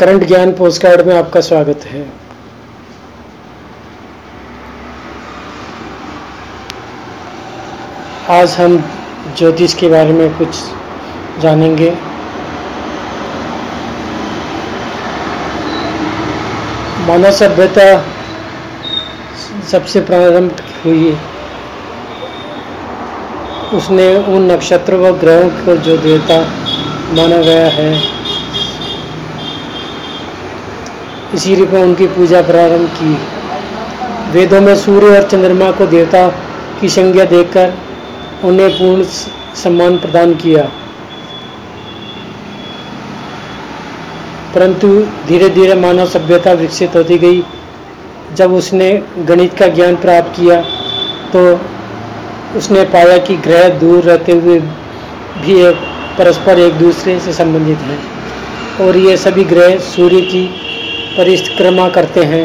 Current ज्ञान postcard में आपका स्वागत है। आज हम ज्योतिष के बारे में कुछ जानेंगे। मानव सभ्यता सबसे प्रारंभ हुई। उसने उन नक्षत्र व ग्रहों को जो देवता माना गया है इसीलिए में उनकी पूजा प्रारंभ की। वेदों में सूर्य और चंद्रमा को देवता की संज्ञा देकर उन्हें पूर्ण सम्मान प्रदान किया। परंतु धीरे धीरे मानव सभ्यता विकसित होती गई। जब उसने गणित का ज्ञान प्राप्त किया तो उसने पाया कि ग्रह दूर रहते हुए भी एक, परस्पर एक दूसरे से संबंधित हैं। और ये सभी ग्रह सूर्य की परिक्रमा करते हैं।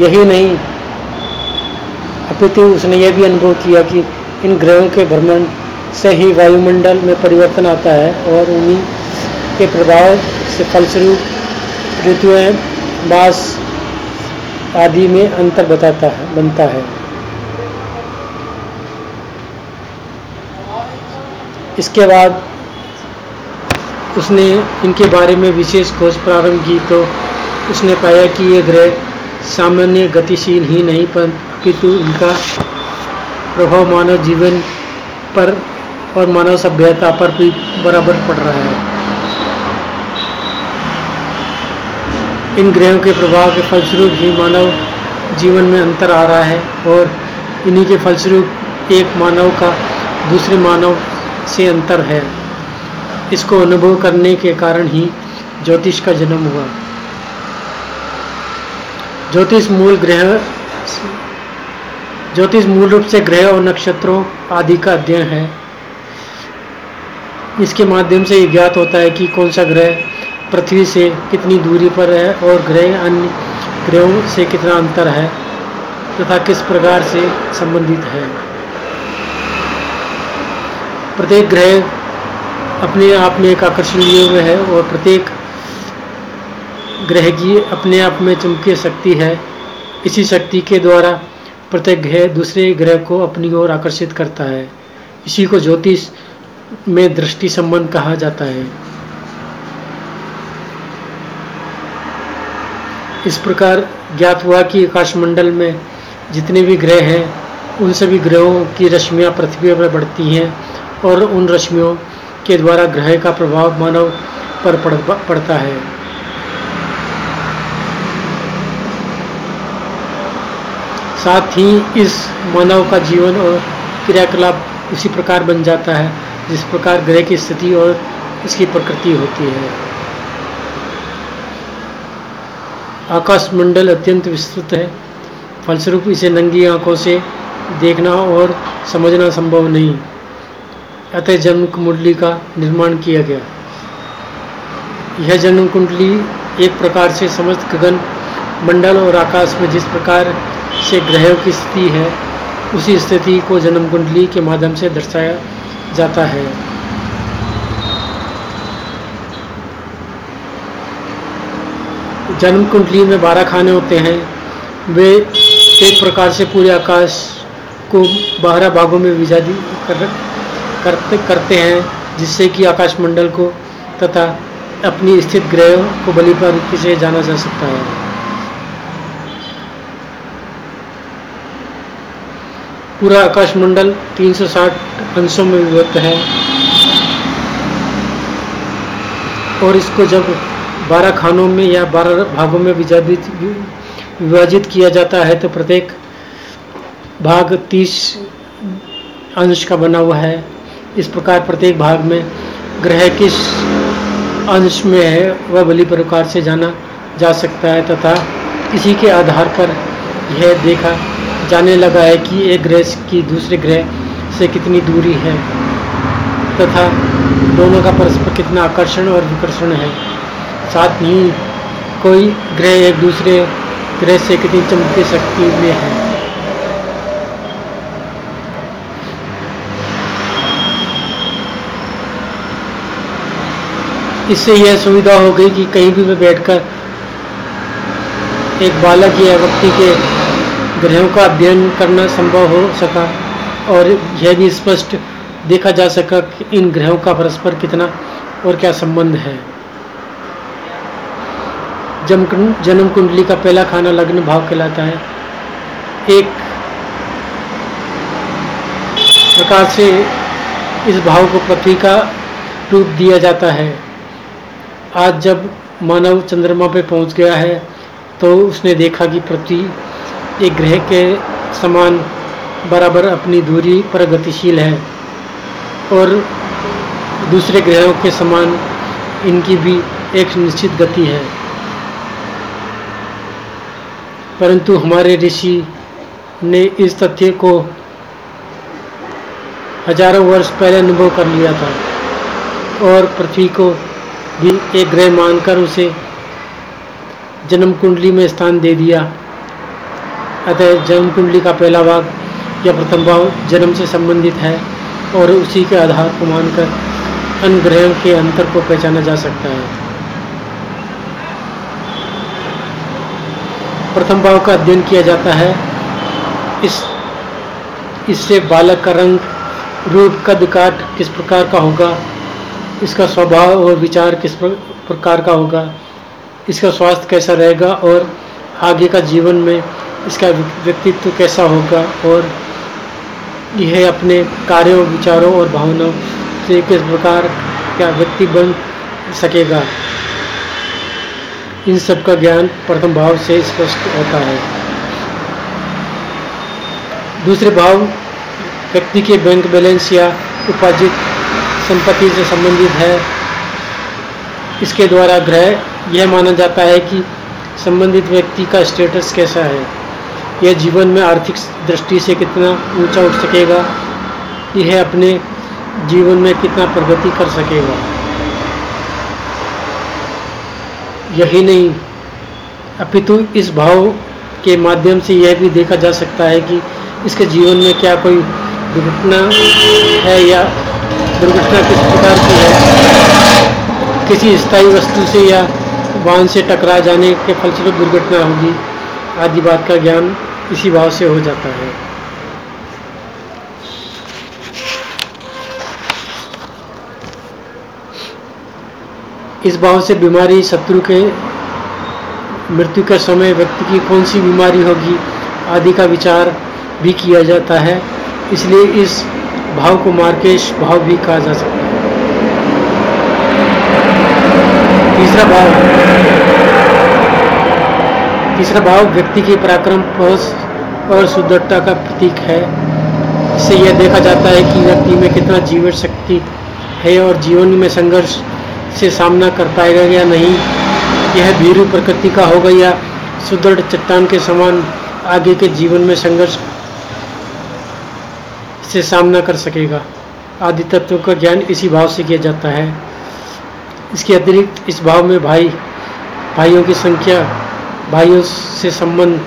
यही नहीं, अपितु उसने यह भी अनुभव किया कि इन ग्रहों के भ्रमण से ही वायुमंडल में परिवर्तन आता है और उन्हीं के प्रभाव से फलस्वरूप ऋतुएँ, मास आदि में अंतर बताता है, बनता है। इसके बाद उसने इनके बारे में विशेष खोज प्रारंभ की तो उसने पाया कि ये ग्रह सामान्य गतिशील ही नहीं, परंतु इनका प्रभाव मानव जीवन पर और मानव सभ्यता पर भी बराबर पड़ रहा है। इन ग्रहों के प्रभाव के फलस्वरूप ही मानव जीवन में अंतर आ रहा है और इन्हीं के फलस्वरूप एक मानव का दूसरे मानव से अंतर है। इसको अनुभव करने के कारण ही ज्योतिष का जन्म हुआ। ज्योतिष मूल ग्रह, ज्योतिष मूल रूप से ग्रह और नक्षत्रों आदि का अध्ययन है। इसके माध्यम से ज्ञात होता है कि कौन सा ग्रह पृथ्वी से कितनी दूरी पर है और ग्रह अन्य ग्रहों से कितना अंतर है तथा किस प्रकार से संबंधित है। प्रत्येक ग्रह अपने आप में एक आकर्षण लिए हुए है और प्रत्येक ग्रह की अपने आप में चमकीय शक्ति है। इसी शक्ति के द्वारा प्रत्येक ग्रह दूसरे ग्रह को अपनी ओर आकर्षित करता है। इसी को ज्योतिष में दृष्टि संबंध कहा जाता है। इस प्रकार ज्ञात हुआ कि आकाशमंडल में जितने भी ग्रह हैं उन सभी ग्रहों की रश्मियाँ पृथ्वी पर बढ़ती हैं और उन रश्मियों के द्वारा ग्रह का प्रभाव मानव पर पड़, पड़ता है। साथ ही इस मानव का जीवन और क्रियाकलाप उसी प्रकार बन जाता है, जिस प्रकार ग्रह की स्थिति और इसकी प्रकृति होती है। आकाश मंडल अत्यंत विस्तृत है। फलस्वरूप इसे नंगी आँखों से देखना और समझना संभव नहीं। अतः जन्म कुंडली का निर्माण किया गया। यह जन्म कुंडली एक प्रकार से समस्त गगन, मंडल और आकाश में जिस प्रकार से ग्रहों की स्थिति है उसी स्थिति को जन्म कुंडली के माध्यम से दर्शाया जाता है। जन्म कुंडली में बारह खाने होते हैं। वे एक प्रकार से पूरे आकाश को बारह भागों में विजादी कर, करते करते हैं जिससे कि आकाश मंडल को तथा अपनी स्थित ग्रहों को बलि पर से जाना जा सकता है। पूरा आकाशमंडल 360 अंशों में विभक्त है। और इसको जब 12 खानों में या 12 भागों में विभाजित विभाजित किया जाता है तो प्रत्येक भाग 30 अंश का बना हुआ है। इस प्रकार प्रत्येक भाग में ग्रह किस अंश में है, वह बलि प्रकार से जाना जा सकता है तथा इसी के आधार पर यह देखा जाने लगा है कि एक ग्रह की दूसरे ग्रह से कितनी दूरी है तथा दोनों का परस्पर कितना आकर्षण और विकर्षण है। साथ ही कोई ग्रह एक दूसरे ग्रह से कितनी चमकी शक्ति में है। इससे यह सुविधा हो गई कि कहीं भी मैं बैठकर एक बालक या व्यक्ति के ग्रहों का अध्ययन करना संभव हो सका और यह भी स्पष्ट देखा जा सका कि इन ग्रहों का परस्पर कितना और क्या संबंध है। जन्म कुंडली का पहला खाना लग्न भाव कहलाता है। एक प्रकार से इस भाव को पृथ्वी का रूप दिया जाता है। आज जब मानव चंद्रमा पे पहुँच गया है तो उसने देखा कि पृथ्वी एक ग्रह के समान बराबर अपनी दूरी पर गतिशील है और दूसरे ग्रहों के समान इनकी भी एक निश्चित गति है। परंतु हमारे ऋषि ने इस तथ्य को हज़ारों वर्ष पहले अनुभव कर लिया था और पृथ्वी को भी एक ग्रह मानकर उसे जन्म कुंडली में स्थान दे दिया। अतः जन्म कुंडली का पहला भाग या प्रथम भाव जन्म से संबंधित है और उसी के आधार को मानकर अन्य ग्रहों के अंतर को पहचाना जा सकता है। प्रथम भाव का अध्ययन किया जाता है। इस, इससे बालक का रंग, रूप, कद, काट किस प्रकार का होगा, इसका स्वभाव और विचार किस प्रकार का होगा, इसका स्वास्थ्य कैसा रहेगा और आगे का जीवन में इसका व्यक्तित्व कैसा होगा और यह अपने कार्यों, विचारों और भावनाओं से किस प्रकार का व्यक्ति बन सकेगा? इन सब का ज्ञान प्रथम भाव से स्पष्ट होता है। दूसरे भाव, व्यक्ति के बैंक बैलेंस या उपार्जित संपत्ति से संबंधित है। इसके द्वारा ग्रह, यह माना जाता है कि संबंधित व्यक्ति का स्टेटस कैसा है। यह जीवन में आर्थिक दृष्टि से कितना ऊँचा उठ सकेगा? यह अपने जीवन में कितना प्रगति कर सकेगा? यही नहीं, अपितु इस भाव के माध्यम से यह भी देखा जा सकता है कि इसके जीवन में क्या कोई दुर्घटना है या दुर्घटना किस प्रकार की है? किसी स्थायी वस्तु से या वाहन से टकरा जाने के फलस्वरूप दुर्घटना होगी, आदि बात का ज्ञान इसी भाव से हो जाता है। इस भाव से बीमारी शत्रु के मृत्यु के समय व्यक्ति की कौन सी बीमारी होगी, आदि का विचार भी किया जाता है। इसलिए इस भाव को मार्केश भाव भी कहा जा सकता है। तीसरा भाव तीसरा भाव व्यक्ति के पराक्रम पहुँच और सुदृढ़ता का प्रतीक है। इससे यह देखा जाता है कि व्यक्ति में कितना जीवन शक्ति है और जीवन में संघर्ष से सामना कर पाएगा या नहीं। यह भीरू प्रकृति का होगा या सुदृढ़ चट्टान के समान आगे के जीवन में संघर्ष से सामना कर सकेगा। आदि तत्वों का ज्ञान इसी भाव से किया जाता है। इसके अतिरिक्त इस भाव में भाई, भाइयों की संख्या भाइयों से संबंध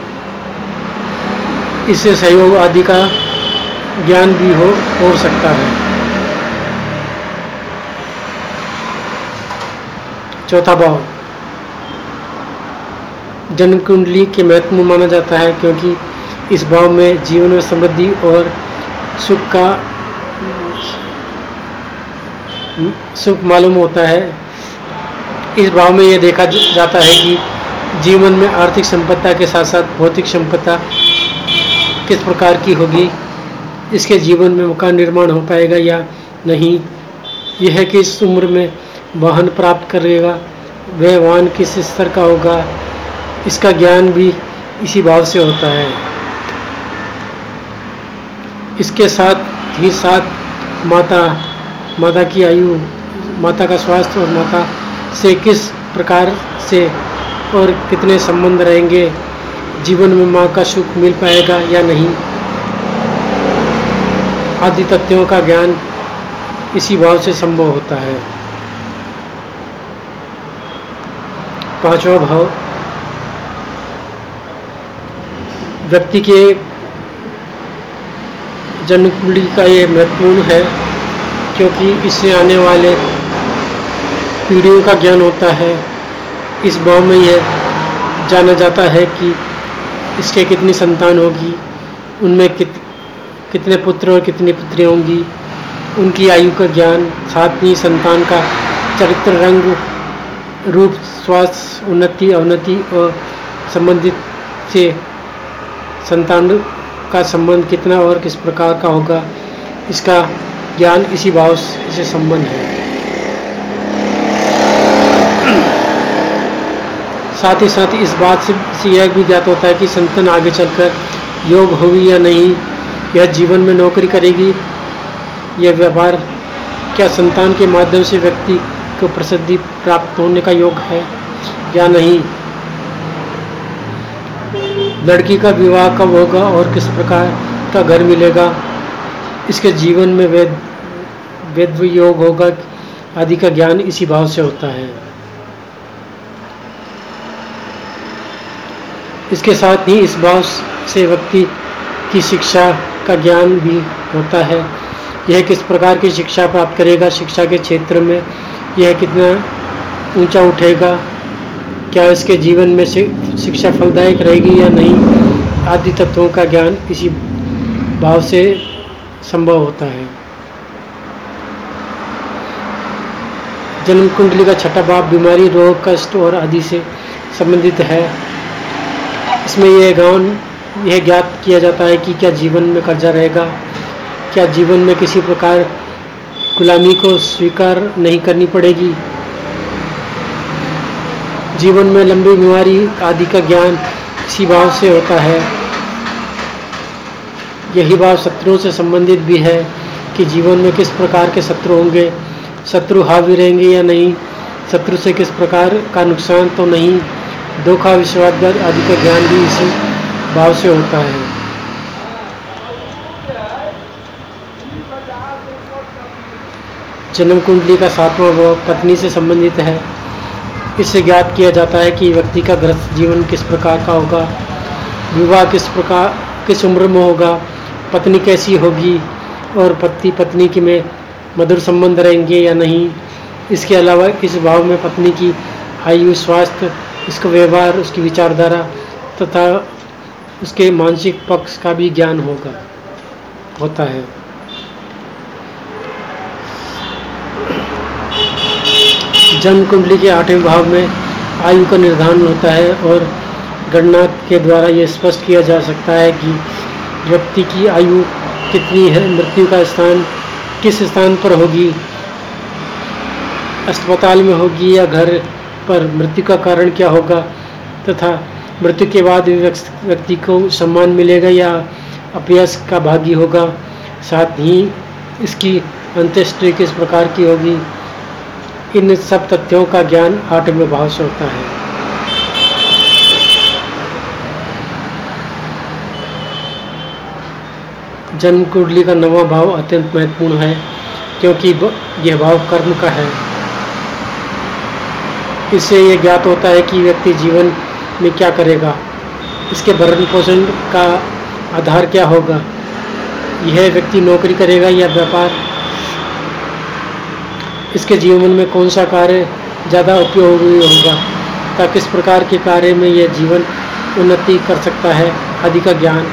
इससे सहयोग आदि का ज्ञान भी हो हो सकता है। चौथा भाव जन्म कुंडली के महत्व माना जाता है, क्योंकि इस भाव में जीवन में समृद्धि और सुख का, सुख मालूम होता है। इस भाव में यह देखा जाता है कि जीवन में आर्थिक संपत्ता के साथ साथ भौतिक संपत्ता किस प्रकार की होगी? इसके जीवन में मकान निर्माण हो पाएगा या नहीं? यह किस उम्र में वाहन प्राप्त करेगा? वह वाहन किस स्तर का होगा? इसका ज्ञान भी इसी भाव से होता है। इसके साथ ही साथ माता माता की आयु, माता का स्वास्थ्य और माता से किस प्रकार से और कितने संबंध रहेंगे? जीवन में माँ का सुख मिल पाएगा या नहीं? आदि तथ्यों का ज्ञान इसी भाव से संभव होता है। पांचवा भाव। व्यक्ति के जन्म कुंडली का ये महत्वपूर्ण है, क्योंकि इससे आने वाले पीढ़ियों का ज्ञान होता है। इस भाव में यह जाना जाता है कि इसके कितनी संतान होगी, उनमें कित, कितने पुत्र और कितनी पुत्री होंगी, उनकी आयु का ज्ञान साथ ही संतान का चरित्र रंग, रूप, स्वास्थ्य, उन्नति, अवनति और संबंधित से संतान का संबंध कितना और किस प्रकार का होगा, इसका ज्ञान इसी भाव से संबंध है। साथ ही साथ इस बात से, यह भी ज्ञात होता है कि संतान आगे चलकर योग होगी या नहीं यह जीवन में नौकरी करेगी यह व्यवहार क्या संतान के माध्यम से व्यक्ति को प्रसिद्धि प्राप्त होने का योग है या नहीं? लड़की का विवाह कब होगा और किस प्रकार का घर मिलेगा? इसके जीवन में वेद वेद योग होगा आदि का ज्ञान इसी भाव से होता है। इसके साथ ही इस भाव से व्यक्ति की शिक्षा का ज्ञान भी होता है। यह किस प्रकार की शिक्षा प्राप्त करेगा? शिक्षा के क्षेत्र में यह कितना ऊँचा उठेगा? क्या इसके जीवन में शिक्षा फलदायक रहेगी या नहीं? आदि तत्वों का ज्ञान इसी भाव से संभव होता है। जन्म कुंडली का छठा भाव बीमारी, रोग, कष्ट और आदि से संबंधित है। इसमें यह गाँव यह ज्ञात किया जाता है कि क्या जीवन में कर्जा रहेगा, क्या जीवन में किसी प्रकार गुलामी को स्वीकार नहीं करनी पड़ेगी। जीवन में लंबी बीमारी आदि का ज्ञान इसी भाव से होता है। यही भाव शत्रुओं से संबंधित भी है कि जीवन में किस प्रकार के शत्रु होंगे, शत्रु हावी रहेंगे या नहीं, शत्रु से किस प्रकार का नुकसान तो नहीं। धोखा विश्वासघात आदि का ज्ञान भी इसी भाव से होता है। जन्म कुंडली का सातवां भाव पत्नी से संबंधित है। इससे ज्ञात किया जाता है कि व्यक्ति का ग्रस्त जीवन किस प्रकार का होगा, विवाह किस प्रकार, किस उम्र में होगा, पत्नी कैसी होगी और पति पत्नी की में मधुर संबंध रहेंगे या नहीं। इसके अलावा इस भाव में पत्नी की आयु, स्वास्थ्य इसका व्यवहार, उसकी विचारधारा तथा उसके मानसिक पक्ष का भी ज्ञान होगा, होता है। जन्म कुंडली के आठवें भाव में आयु का निर्धारण होता है और गणना के द्वारा यह स्पष्ट किया जा सकता है कि व्यक्ति की आयु कितनी है, मृत्यु का स्थान किस स्थान पर होगी, अस्पताल में होगी या घर पर मृत्यु का कारण क्या होगा? तथा मृत्यु के बाद व्यक्ति को सम्मान मिलेगा या अपयस का भागी होगा। साथ ही इसकी अंत्येष्टि किस प्रकार की होगी? इन सब तथ्यों का ज्ञान आठवें भाव से होता है। जन्म कुंडली का नवा भाव अत्यंत महत्वपूर्ण है, क्योंकि यह भाव कर्म का है। इससे यह ज्ञात होता है कि व्यक्ति जीवन में क्या करेगा। इसके भरण पोषण का आधार क्या होगा? यह व्यक्ति नौकरी करेगा या व्यापार? इसके जीवन में कौन सा कार्य ज़्यादा उपयोगी होगा? ताकि किस प्रकार के कार्य में यह जीवन उन्नति कर सकता है? आदि का ज्ञान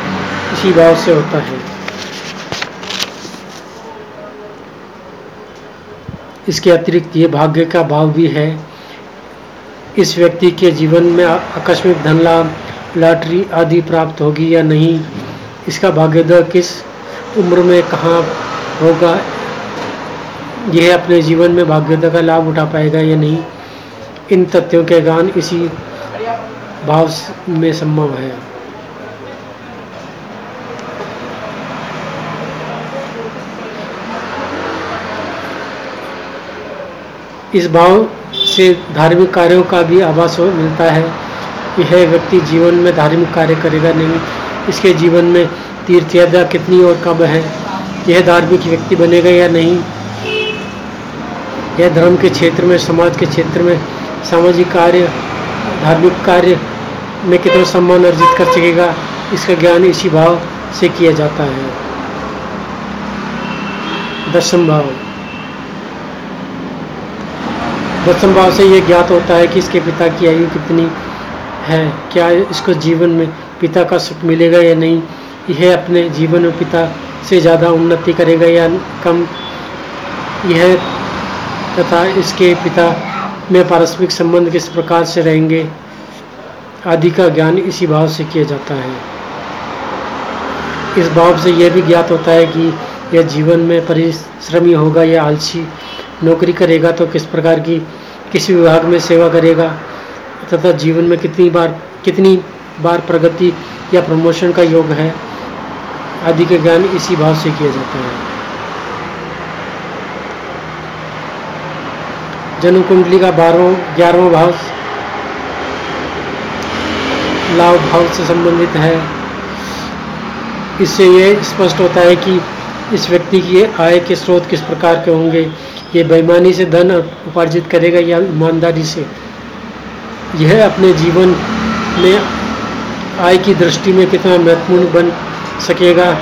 इसी भाव से होता है। इसके अतिरिक्त ये भाग्य का भाव भी है इस व्यक्ति के जीवन में आकस्मिक धन लाभ लॉटरी आदि प्राप्त होगी या नहीं, इसका भाग्योदय किस उम्र में कहाँ होगा, यह अपने जीवन में भाग्योदय का लाभ उठा पाएगा या नहीं, इन तथ्यों के गान इसी भाव में संभव है। इस भाव से धार्मिक कार्यों का भी आभास मिलता है यह व्यक्ति जीवन में धार्मिक कार्य करेगा नहीं। इसके जीवन में तीर्थ यात्रा कितनी और कब है? यह धार्मिक व्यक्ति बनेगा या नहीं? यह धर्म के क्षेत्र में, समाज के क्षेत्र में सामाजिक कार्य, धार्मिक कार्य में कितना सम्मान अर्जित कर सकेगा? इसका ज्ञान इसी भाव से किया जाता है। दशम भाव। दसम भाव से यह ज्ञात होता है कि इसके पिता की आयु कितनी है, क्या इसको जीवन में पिता का सुख मिलेगा या नहीं, यह अपने जीवन में पिता से ज़्यादा उन्नति करेगा या कम, यह तथा इसके पिता में पारस्परिक संबंध किस प्रकार से रहेंगे आदि का ज्ञान इसी भाव से किया जाता है। इस भाव से यह भी ज्ञात होता है कि यह जीवन में परिश्रमी होगा या आलसी नौकरी करेगा तो किस प्रकार की किस विभाग में सेवा करेगा? तथा जीवन में कितनी बार कितनी बार प्रगति या प्रमोशन का योग है? आदि के ज्ञान इसी भाव से किए जाते हैं। जन्म कुंडली का बारहवा ग्यारहवा भाव लाभ भाव से संबंधित है। इससे ये स्पष्ट होता है कि इस व्यक्ति की आय के स्रोत किस प्रकार के होंगे? ये बेईमानी से धन उपार्जित करेगा या ईमानदारी से। यह अपने जीवन में आय की दृष्टि में कितना महत्वपूर्ण बन सकेगा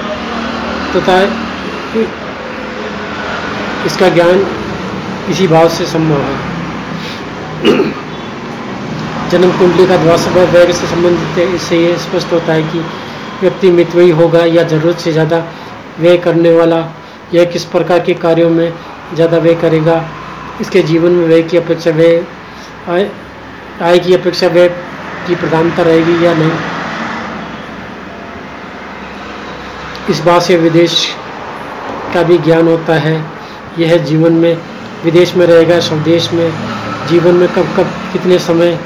तथा तो इसका ज्ञान इसी भाव से संभव है। जन्म कुंडली का द्वासभा वेग से संबंधित है, इससे यह स्पष्ट होता है कि व्यक्ति मितवयी होगा या ज़रूरत से ज़्यादा व्यय करने वाला, यह किस प्रकार के कार्यों में ज़्यादा व्यय करेगा। इसके जीवन में व्यय की अपेक्षा, व्यय, आय की अपेक्षा व्यय की प्रधानता रहेगी या नहीं? इस बात से विदेश का भी ज्ञान होता है। यह जीवन में, विदेश में रहेगा, स्वदेश में। जीवन में कब कब, कितने समय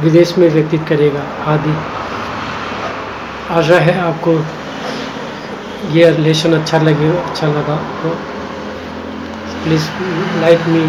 विदेश में व्यतीत करेगा? आदि। आशा है आपको ये रिलेशन अच्छा लगे अच्छा लगा तो प्लीज़ लाइक मी